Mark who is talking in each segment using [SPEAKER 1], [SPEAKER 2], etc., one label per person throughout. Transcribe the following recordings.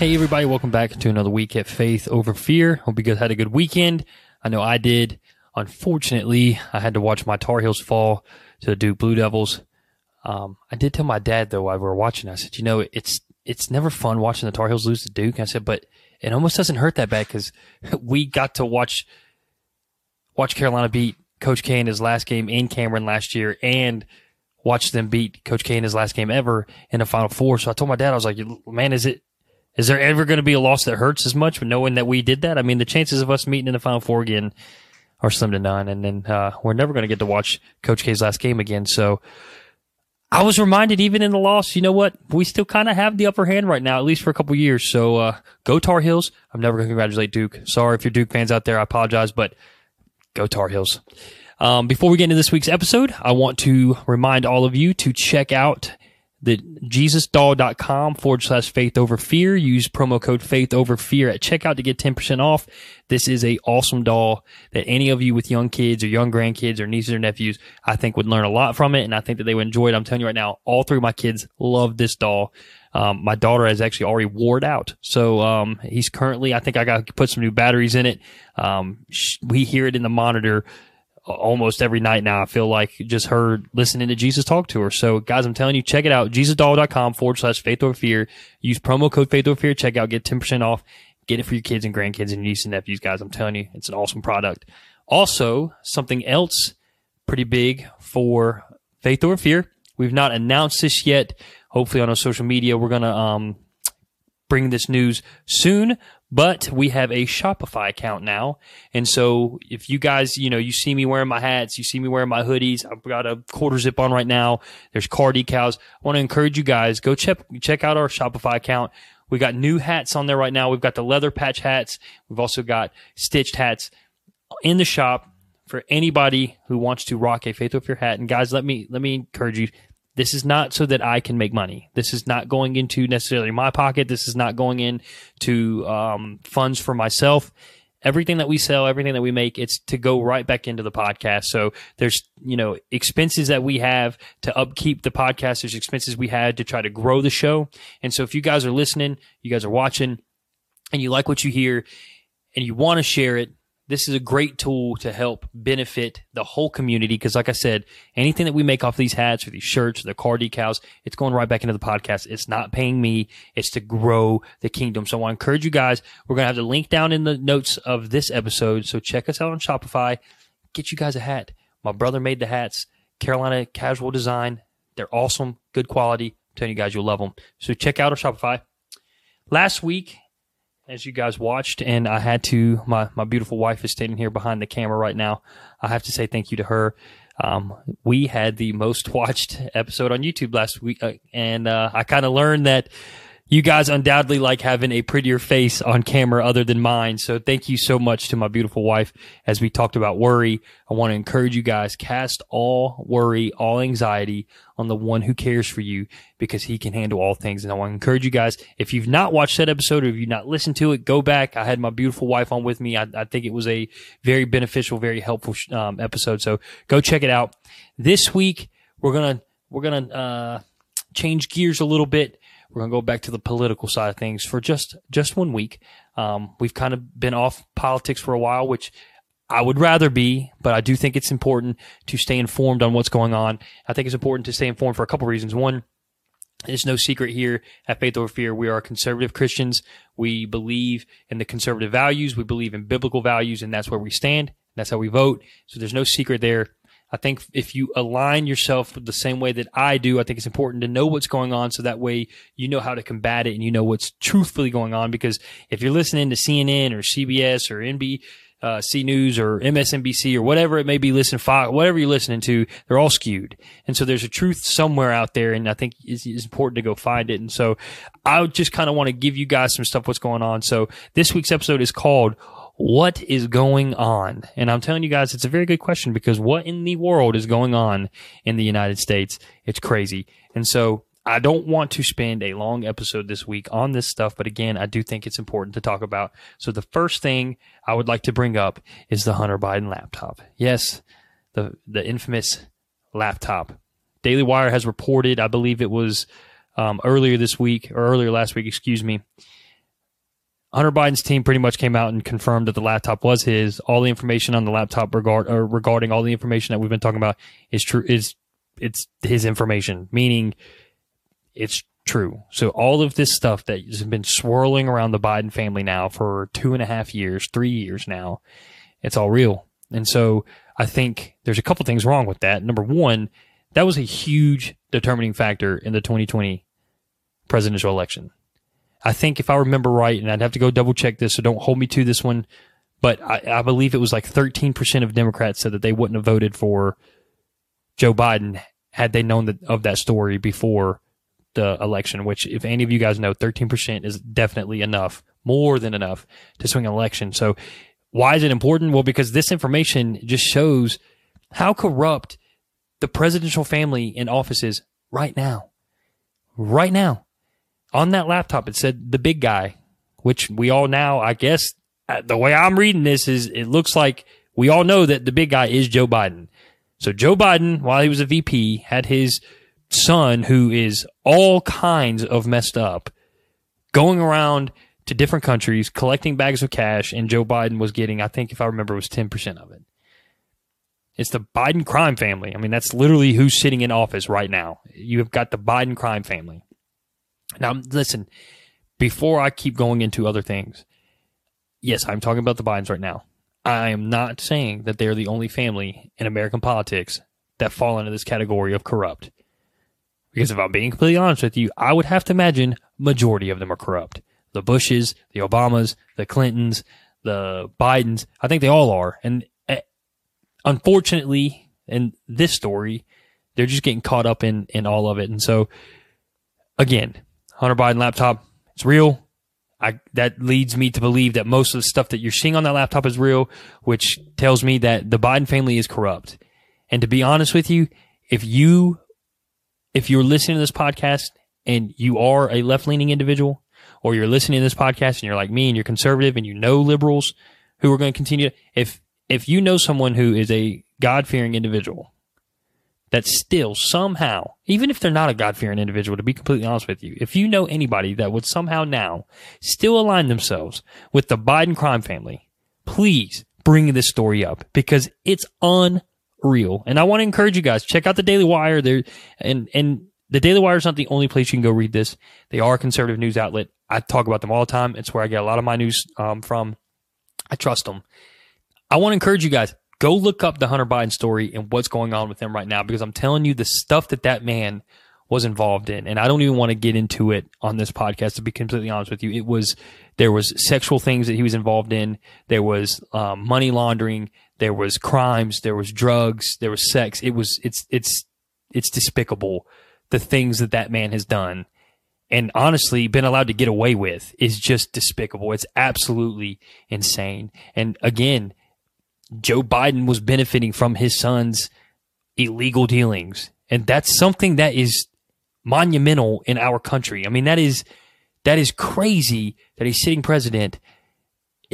[SPEAKER 1] Hey, everybody, welcome back to another week at Faith Over Fear. Hope you guys had a good weekend. I know I did. Unfortunately, I had to watch my Tar Heels fall to the Duke Blue Devils. Um, I did tell my dad, though, while we were watching, I said, you know, it's it's never fun watching the Tar Heels lose to Duke. I said, but it almost doesn't hurt that bad because we got to watch watch Carolina beat Coach K in his last game in Cameron last year and watch them beat Coach K in his last game ever in the Final Four. So I told my dad, I was like, man, is it is there ever going to be a loss that hurts as much, knowing that we did that? I mean, the chances of us meeting in the Final Four again are slim to none, and then uh, we're never going to get to watch Coach K's last game again. So I was reminded, even in the loss, you know what? We still kind of have the upper hand right now, at least for a couple years. So uh, go Tar Heels. I'm never going to congratulate Duke. Sorry if you're Duke fans out there. I apologize, but go Tar Heels. Um, before we get into this week's episode, I want to remind all of you to check out the jesusdoll.com forward slash faith over fear. Use promo code faith over fear at checkout to get 10% off. This is a awesome doll that any of you with young kids or young grandkids or nieces or nephews, I think would learn a lot from it. And I think that they would enjoy it. I'm telling you right now, all three of my kids love this doll. Um, my daughter has actually already wore it out. So, um, he's currently, I think I got to put some new batteries in it. Um, we hear it in the monitor almost every night now. I feel like just her listening to Jesus talk to her. So guys, I'm telling you, check it out. JesusDoll.com forward slash faith over fear. Use promo code faith over fear. Check out, get 10% off. Get it for your kids and grandkids and nieces and nephews, guys. I'm telling you, it's an awesome product. Also, something else pretty big for faith over fear. We've not announced this yet. Hopefully on our social media, we're going to, um, bring this news soon, but we have a Shopify account now. And so if you guys, you know, you see me wearing my hats, you see me wearing my hoodies, I've got a quarter zip on right now. There's car decals. I want to encourage you guys, go check, check out our Shopify account. We got new hats on there right now. We've got the leather patch hats. We've also got stitched hats in the shop for anybody who wants to rock a Faith Over Fear hat. And guys, let me, let me encourage you. This is not so that I can make money. This is not going into necessarily my pocket. This is not going into um, funds for myself. Everything that we sell, everything that we make, it's to go right back into the podcast. So there's, you know, expenses that we have to upkeep the podcast. There's expenses we had to try to grow the show. And so if you guys are listening, you guys are watching, and you like what you hear, and you want to share it, this is a great tool to help benefit the whole community. Because, like I said, anything that we make off these hats or these shirts or the car decals, it's going right back into the podcast. It's not paying me. It's to grow the kingdom. So I want to encourage you guys. We're going to have the link down in the notes of this episode. So check us out on Shopify. Get you guys a hat. My brother made the hats. Carolina casual design. They're awesome. Good quality. I'm telling you guys, you'll love them. So check out our Shopify. Last week, as you guys watched, and I had to. My my beautiful wife is standing here behind the camera right now. I have to say thank you to her. Um, we had the most watched episode on YouTube last week, uh, and uh, I kind of learned that you guys undoubtedly like having a prettier face on camera other than mine. So thank you so much to my beautiful wife. As we talked about worry, I want to encourage you guys cast all worry, all anxiety on the one who cares for you because he can handle all things. And I want to encourage you guys, if you've not watched that episode or if you've not listened to it, go back. I had my beautiful wife on with me. I, I think it was a very beneficial, very helpful um, episode. So go check it out. This week, we're going to, we're going to, uh, change gears a little bit we're going to go back to the political side of things for just, just one week. Um, we've kind of been off politics for a while, which I would rather be, but I do think it's important to stay informed on what's going on. I think it's important to stay informed for a couple reasons. One, it's no secret here at Faith Over Fear. We are conservative Christians. We believe in the conservative values. We believe in biblical values, and that's where we stand. That's how we vote. So there's no secret there. I think if you align yourself the same way that I do, I think it's important to know what's going on so that way you know how to combat it and you know what's truthfully going on. Because if you're listening to CNN or CBS or NBC uh, News or MSNBC or whatever it may be, listen whatever you're listening to, they're all skewed. And so there's a truth somewhere out there, and I think it's, it's important to go find it. And so I just kind of want to give you guys some stuff what's going on. So this week's episode is called what is going on? And I'm telling you guys, it's a very good question because what in the world is going on in the United States? It's crazy. And so I don't want to spend a long episode this week on this stuff, but again, I do think it's important to talk about. So the first thing I would like to bring up is the Hunter Biden laptop. Yes, the, the infamous laptop. Daily Wire has reported, I believe it was um, earlier this week or earlier last week, excuse me, Hunter Biden's team pretty much came out and confirmed that the laptop was his. All the information on the laptop regard or regarding all the information that we've been talking about is true. Is it's his information, meaning it's true. So all of this stuff that has been swirling around the Biden family now for two and a half years, three years now, it's all real. And so I think there's a couple things wrong with that. Number one, that was a huge determining factor in the 2020 presidential election. I think if I remember right, and I'd have to go double check this, so don't hold me to this one, but I, I believe it was like 13% of Democrats said that they wouldn't have voted for Joe Biden had they known that, of that story before the election, which if any of you guys know, 13% is definitely enough, more than enough to swing an election. So why is it important? Well, because this information just shows how corrupt the presidential family in office is right now. Right now on that laptop, it said the big guy, which we all now, I guess, uh, the way I'm reading this is it looks like we all know that the big guy is Joe Biden. So Joe Biden, while he was a VP, had his son, who is all kinds of messed up, going around to different countries collecting bags of cash, and Joe Biden was getting, I think, if I remember, it was ten percent of it. It's the Biden crime family. I mean, that's literally who's sitting in office right now. You have got the Biden crime family. Now, listen, before I keep going into other things, yes, I'm talking about the Bidens right now. I am not saying that they're the only family in American politics that fall into this category of corrupt. Because if I'm being completely honest with you, I would have to imagine majority of them are corrupt. The Bushes, the Obamas, the Clintons, the Bidens, I think they all are. And uh, unfortunately, in this story, they're just getting caught up in, in all of it. And so, again, Hunter Biden laptop. It's real. I, that leads me to believe that most of the stuff that you're seeing on that laptop is real, which tells me that the Biden family is corrupt. And to be honest with you, if you, if you're listening to this podcast and you are a left leaning individual, or you're listening to this podcast and you're like me and you're conservative and you know liberals who are going to continue, if, if you know someone who is a God fearing individual that still somehow, even if they're not a God fearing individual, to be completely honest with you, if you know anybody that would somehow now still align themselves with the Biden crime family, please bring this story up because it's unreal. And I want to encourage you guys, check out the Daily Wire there and, and the Daily Wire is not the only place you can go read this. They are a conservative news outlet. I talk about them all the time. It's where I get a lot of my news um, from. I trust them. I want to encourage you guys, Go look up the Hunter Biden story and what's going on with him right now because I'm telling you the stuff that that man was involved in. And I don't even want to get into it on this podcast to be completely honest with you. It was, there was sexual things that he was involved in. There was um, money laundering. There was crimes. There was drugs. There was sex. It was, it's, it's, it's despicable. The things that that man has done and honestly been allowed to get away with is just despicable. It's absolutely insane. And again, Joe Biden was benefiting from his son's illegal dealings. And that's something that is monumental in our country. I mean, that is, that is crazy that he's sitting president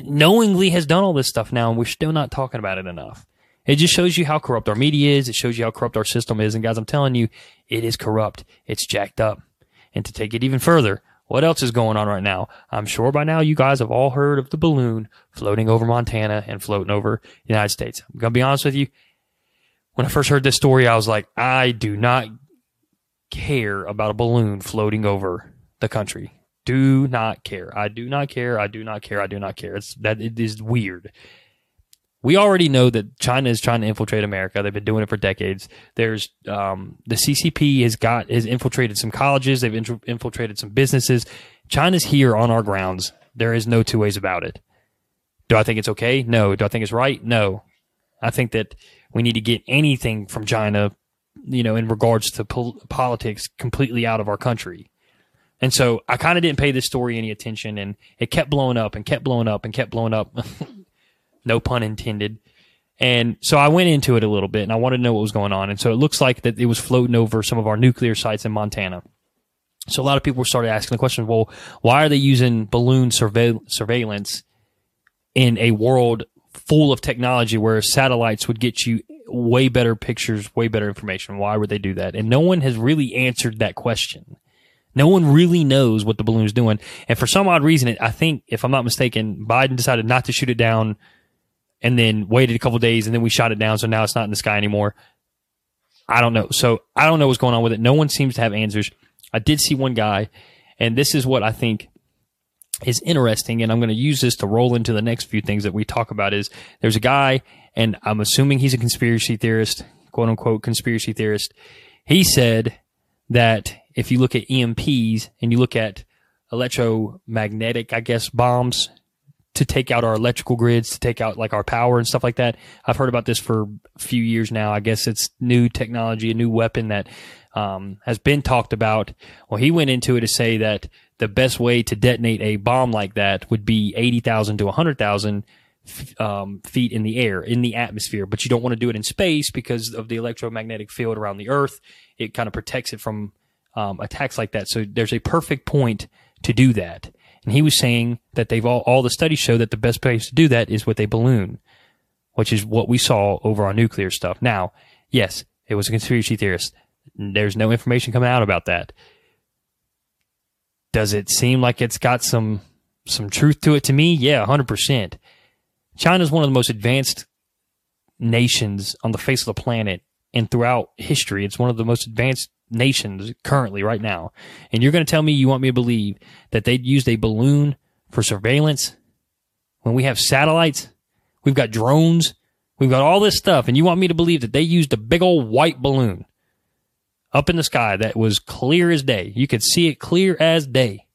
[SPEAKER 1] knowingly has done all this stuff now and we're still not talking about it enough. It just shows you how corrupt our media is. It shows you how corrupt our system is. And guys, I'm telling you, it is corrupt. It's jacked up. And to take it even further, what else is going on right now? I'm sure by now you guys have all heard of the balloon floating over Montana and floating over the United States. I'm going to be honest with you. When I first heard this story, I was like, I do not care about a balloon floating over the country. Do not care. I do not care. I do not care. I do not care. It's that it is weird we already know that China is trying to infiltrate America. They've been doing it for decades. There's um, the CCP has got has infiltrated some colleges. They've infiltrated some businesses. China's here on our grounds. There is no two ways about it. Do I think it's okay? No. Do I think it's right? No. I think that we need to get anything from China, you know, in regards to pol- politics completely out of our country. And so I kind of didn't pay this story any attention and it kept blowing up and kept blowing up and kept blowing up. no pun intended. And so I went into it a little bit and I wanted to know what was going on. And so it looks like that it was floating over some of our nuclear sites in Montana. So a lot of people started asking the question, well, why are they using balloon surveil- surveillance in a world full of technology where satellites would get you way better pictures, way better information? Why would they do that? And no one has really answered that question. No one really knows what the balloon is doing. And for some odd reason, I think, if I'm not mistaken, Biden decided not to shoot it down and then waited a couple days and then we shot it down. So now it's not in the sky anymore. I don't know. So I don't know what's going on with it. No one seems to have answers. I did see one guy, and this is what I think is interesting. And I'm going to use this to roll into the next few things that we talk about is there's a guy, and I'm assuming he's a conspiracy theorist, quote unquote conspiracy theorist. He said that if you look at EMPs and you look at electromagnetic, I guess, bombs to take out our electrical grids, to take out like our power and stuff like that. I've heard about this for a few years now. I guess it's new technology, a new weapon that um, has been talked about. Well, he went into it to say that the best way to detonate a bomb like that would be 80,000 to 100,000 um, feet in the air, in the atmosphere. But you don't want to do it in space because of the electromagnetic field around the Earth. It kind of protects it from um, attacks like that. So there's a perfect point to do that. And he was saying that they've all, all the studies show that the best place to do that is with a balloon, which is what we saw over our nuclear stuff. Now, yes, it was a conspiracy theorist. There's no information coming out about that. Does it seem like it's got some some truth to it to me? Yeah, 100%. China is one of the most advanced nations on the face of the planet and throughout history. It's one of the most advanced nations currently right now. And you're going to tell me you want me to believe that they used a balloon for surveillance when we have satellites, we've got drones, we've got all this stuff, and you want me to believe that they used a big old white balloon up in the sky that was clear as day. You could see it clear as day.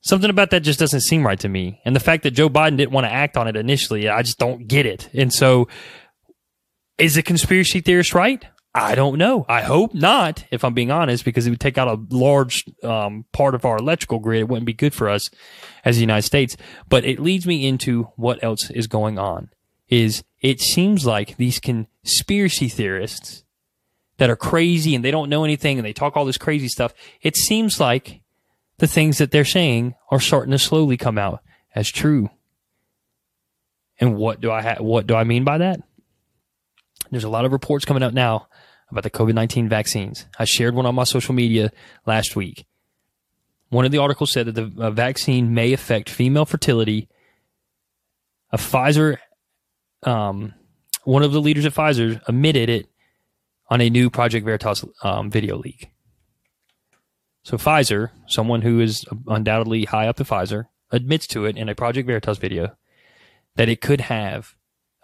[SPEAKER 1] Something about that just doesn't seem right to me. And the fact that Joe Biden didn't want to act on it initially, I just don't get it. And so, is a conspiracy theorist right? I don't know. I hope not, if I'm being honest, because it would take out a large um, part of our electrical grid. It wouldn't be good for us as the United States. But it leads me into what else is going on. Is it seems like these conspiracy theorists that are crazy and they don't know anything and they talk all this crazy stuff. It seems like the things that they're saying are starting to slowly come out as true. And what do I ha- what do I mean by that? There's a lot of reports coming out now about the COVID 19 vaccines. I shared one on my social media last week. One of the articles said that the vaccine may affect female fertility. A Pfizer, um, one of the leaders at Pfizer admitted it on a new Project Veritas um, video leak. So Pfizer, someone who is undoubtedly high up at Pfizer, admits to it in a Project Veritas video that it could have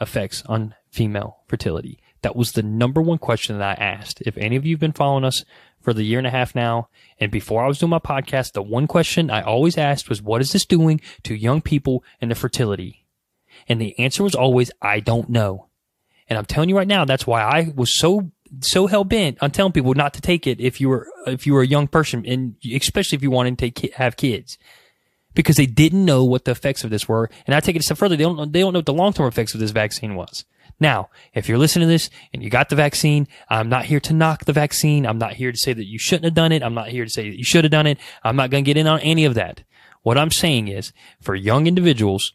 [SPEAKER 1] effects on female fertility. That was the number one question that I asked. If any of you have been following us for the year and a half now, and before I was doing my podcast, the one question I always asked was, what is this doing to young people and their fertility? And the answer was always, I don't know. And I'm telling you right now, that's why I was so so hell bent on telling people not to take it if you were if you were a young person, and especially if you wanted to take, have kids, because they didn't know what the effects of this were. And I take it a step further; they don't they don't know what the long term effects of this vaccine was. Now, if you're listening to this and you got the vaccine, I'm not here to knock the vaccine. I'm not here to say that you shouldn't have done it. I'm not here to say that you should have done it. I'm not going to get in on any of that. What I'm saying is for young individuals,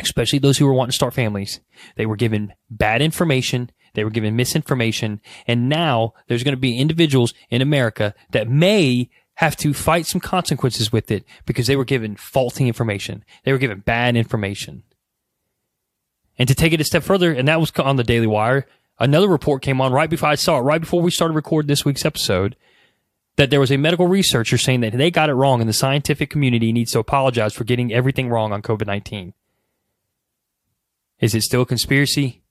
[SPEAKER 1] especially those who are wanting to start families, they were given bad information. They were given misinformation. And now there's going to be individuals in America that may have to fight some consequences with it because they were given faulty information. They were given bad information. And to take it a step further, and that was on the Daily Wire, another report came on right before I saw it, right before we started recording this week's episode, that there was a medical researcher saying that they got it wrong and the scientific community needs to apologize for getting everything wrong on COVID 19. Is it still a conspiracy?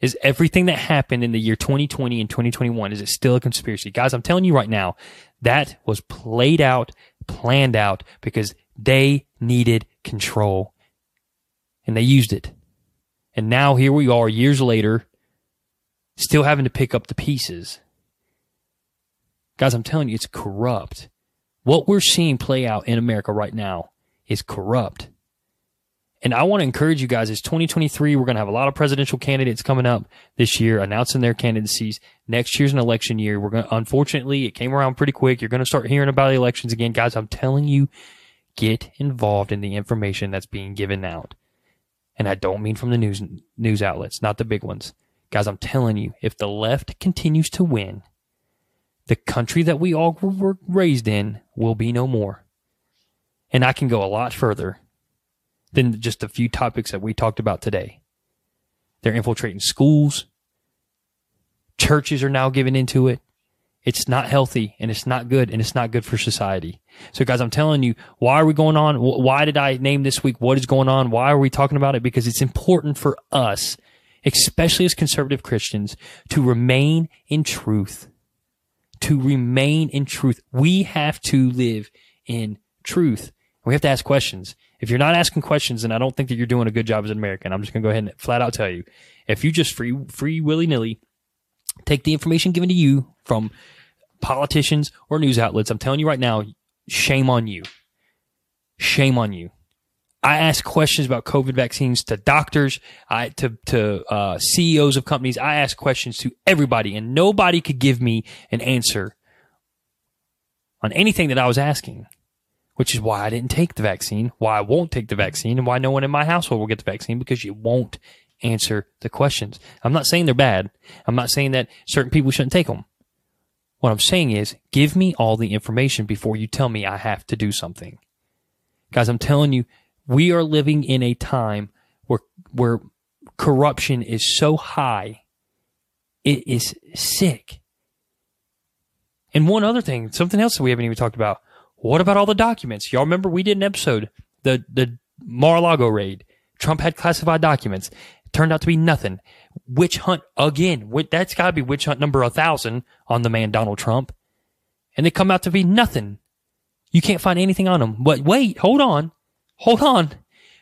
[SPEAKER 1] Is everything that happened in the year 2020 and 2021, is it still a conspiracy? Guys, I'm telling you right now, that was played out, planned out because they needed control and they used it. And now here we are years later, still having to pick up the pieces. Guys, I'm telling you, it's corrupt. What we're seeing play out in America right now is corrupt. And I want to encourage you guys, it's 2023. We're going to have a lot of presidential candidates coming up this year announcing their candidacies. Next year's an election year. We're going to, unfortunately, it came around pretty quick. You're going to start hearing about the elections again. Guys, I'm telling you, get involved in the information that's being given out and I don't mean from the news news outlets, not the big ones. Guys, I'm telling you, if the left continues to win, the country that we all were raised in will be no more. And I can go a lot further than just a few topics that we talked about today. They're infiltrating schools. Churches are now giving into it. It's not healthy and it's not good and it's not good for society. So guys, I'm telling you, why are we going on? Why did I name this week? What is going on? Why are we talking about it? Because it's important for us, especially as conservative Christians, to remain in truth. To remain in truth. We have to live in truth. We have to ask questions. If you're not asking questions, then I don't think that you're doing a good job as an American. I'm just going to go ahead and flat out tell you. If you just free, free willy nilly take the information given to you from politicians or news outlets, I'm telling you right now, shame on you. Shame on you. I ask questions about COVID vaccines to doctors, I, to, to uh, CEOs of companies. I ask questions to everybody, and nobody could give me an answer on anything that I was asking, which is why I didn't take the vaccine, why I won't take the vaccine, and why no one in my household will get the vaccine because you won't answer the questions. I'm not saying they're bad. I'm not saying that certain people shouldn't take them. What I'm saying is, give me all the information before you tell me I have to do something. Guys, I'm telling you, we are living in a time where, where corruption is so high. It is sick. And one other thing, something else that we haven't even talked about. What about all the documents? Y'all remember we did an episode, the, the Mar-a-Lago raid. Trump had classified documents. It turned out to be nothing witch hunt again. That's got to be witch hunt number a thousand on the man Donald Trump, and they come out to be nothing. You can't find anything on him. But wait, hold on, hold on.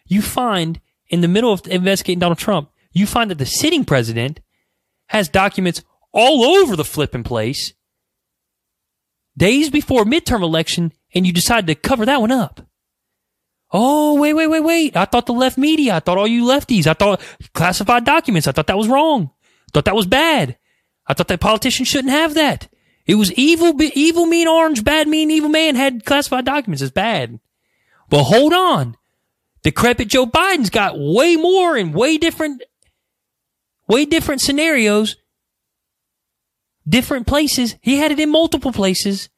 [SPEAKER 1] You find in the middle of investigating Donald Trump, you find that the sitting president has documents all over the flipping place days before midterm election, and you decide to cover that one up. Oh, wait, wait, wait, wait. I thought the left media, I thought all you lefties, I thought classified documents, I thought that was wrong. I thought that was bad. I thought that politicians shouldn't have that. It was evil, evil, mean orange, bad, mean, evil man had classified documents. It's bad. But hold on. Decrepit Joe Biden's got way more and way different, way different scenarios, different places. He had it in multiple places.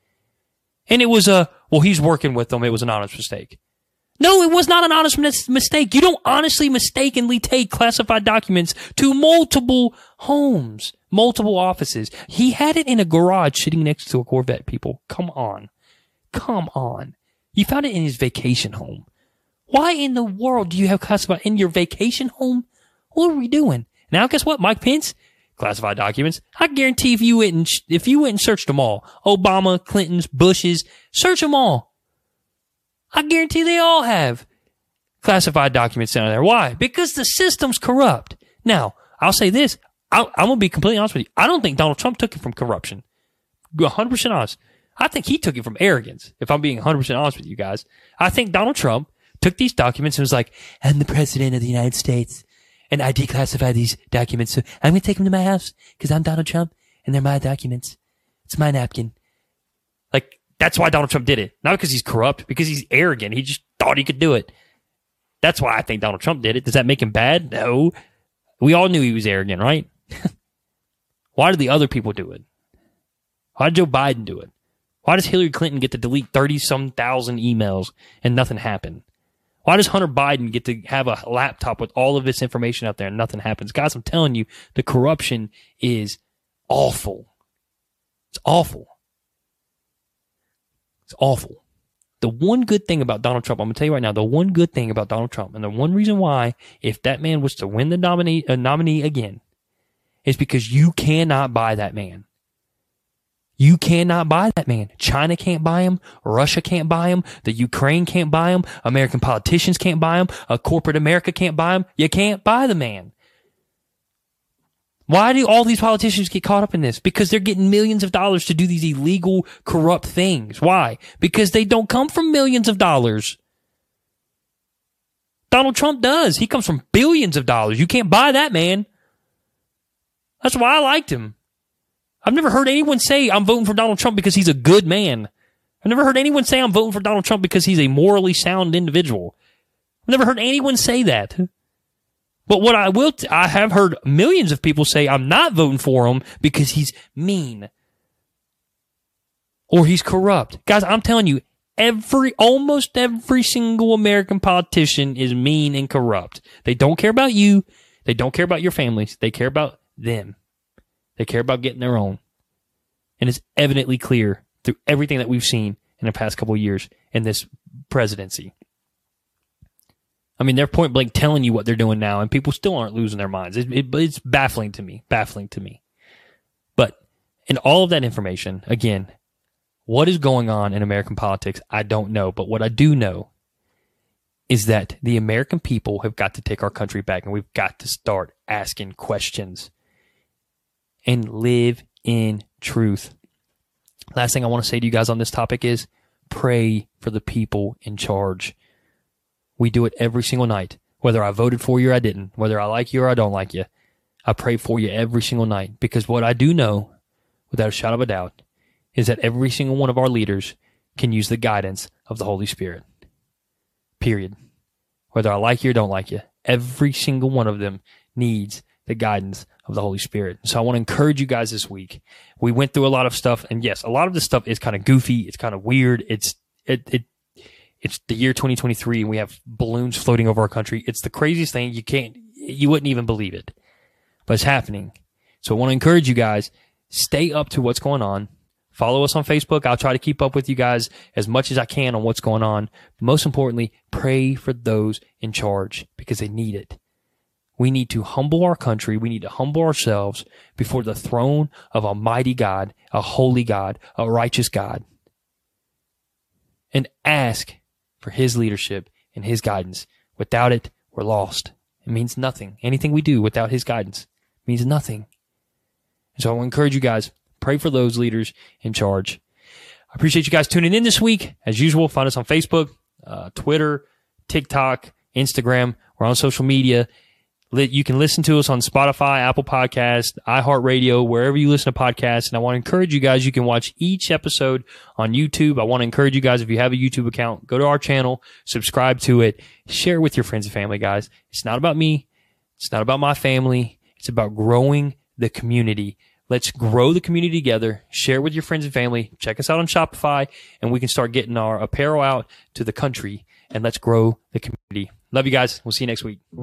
[SPEAKER 1] And it was a, well, he's working with them. It was an honest mistake. No, it was not an honest mis- mistake. You don't honestly mistakenly take classified documents to multiple homes, multiple offices. He had it in a garage sitting next to a Corvette, people. Come on. Come on. You found it in his vacation home. Why in the world do you have classified in your vacation home? What are we doing? Now, guess what? Mike Pence, classified documents. I guarantee if you went and, if you went and searched them all, Obama, Clinton's, Bush's, search them all I guarantee they all have classified documents down there. Why? Because the system's corrupt. Now, I'll say this. I, am going to be completely honest with you. I don't think Donald Trump took it from corruption. 100% honest. I think he took it from arrogance, if I'm being 100% honest with you guys. I think Donald Trump took these documents and was like, I'm the president of the United States and I declassify these documents. So I'm going to take them to my house because I'm Donald Trump and they're my documents. It's my napkin. Like, that's why Donald Trump did it. Not because he's corrupt, because he's arrogant. He just thought he could do it. That's why I think Donald Trump did it. Does that make him bad? No. We all knew he was arrogant, right? why did the other people do it? Why did Joe Biden do it? Why does Hillary Clinton get to delete 30 some thousand emails and nothing happened? Why does Hunter Biden get to have a laptop with all of this information out there and nothing happens? Guys, I'm telling you, the corruption is awful. It's awful. It's awful. The one good thing about Donald Trump, I'm going to tell you right now, the one good thing about Donald Trump, and the one reason why, if that man was to win the nominee, uh, nominee again, is because you cannot buy that man. You cannot buy that man. China can't buy him. Russia can't buy him. The Ukraine can't buy him. American politicians can't buy him. A corporate America can't buy him. You can't buy the man. Why do all these politicians get caught up in this? Because they're getting millions of dollars to do these illegal, corrupt things. Why? Because they don't come from millions of dollars. Donald Trump does. He comes from billions of dollars. You can't buy that man. That's why I liked him. I've never heard anyone say I'm voting for Donald Trump because he's a good man. I've never heard anyone say I'm voting for Donald Trump because he's a morally sound individual. I've never heard anyone say that. But what I will, t- I have heard millions of people say I'm not voting for him because he's mean. or he's corrupt. Guys, I'm telling you, every, almost every single American politician is mean and corrupt. They don't care about you. They don't care about your families. They care about them. They care about getting their own. And it's evidently clear through everything that we've seen in the past couple years in this presidency. I mean, they're point blank telling you what they're doing now, and people still aren't losing their minds. It, it, it's baffling to me, baffling to me. But in all of that information, again, what is going on in American politics, I don't know. But what I do know is that the American people have got to take our country back, and we've got to start asking questions and live in truth. Last thing I want to say to you guys on this topic is pray for the people in charge. We do it every single night, whether I voted for you or I didn't, whether I like you or I don't like you. I pray for you every single night because what I do know, without a shadow of a doubt, is that every single one of our leaders can use the guidance of the Holy Spirit. Period. Whether I like you or don't like you, every single one of them needs the guidance of the Holy Spirit. So I want to encourage you guys this week. We went through a lot of stuff and yes, a lot of this stuff is kind of goofy. It's kind of weird. It's, it, it, it's the year 2023 and we have balloons floating over our country. It's the craziest thing. You can't, you wouldn't even believe it, but it's happening. So I want to encourage you guys, stay up to what's going on. Follow us on Facebook. I'll try to keep up with you guys as much as I can on what's going on. But most importantly, pray for those in charge because they need it. We need to humble our country. We need to humble ourselves before the throne of Almighty God, a holy God, a righteous God, and ask for his leadership and his guidance. Without it, we're lost. It means nothing. Anything we do without his guidance means nothing. And so I encourage you guys, pray for those leaders in charge. I appreciate you guys tuning in this week. As usual, find us on Facebook, uh, Twitter, TikTok, Instagram. We're on social media. You can listen to us on Spotify, Apple Podcast, iHeartRadio, wherever you listen to podcasts. And I want to encourage you guys, you can watch each episode on YouTube. I want to encourage you guys, if you have a YouTube account, go to our channel, subscribe to it, share with your friends and family, guys. It's not about me. It's not about my family. It's about growing the community. Let's grow the community together. Share with your friends and family. Check us out on Shopify and we can start getting our apparel out to the country and let's grow the community. Love you guys. We'll see you next week. Oh,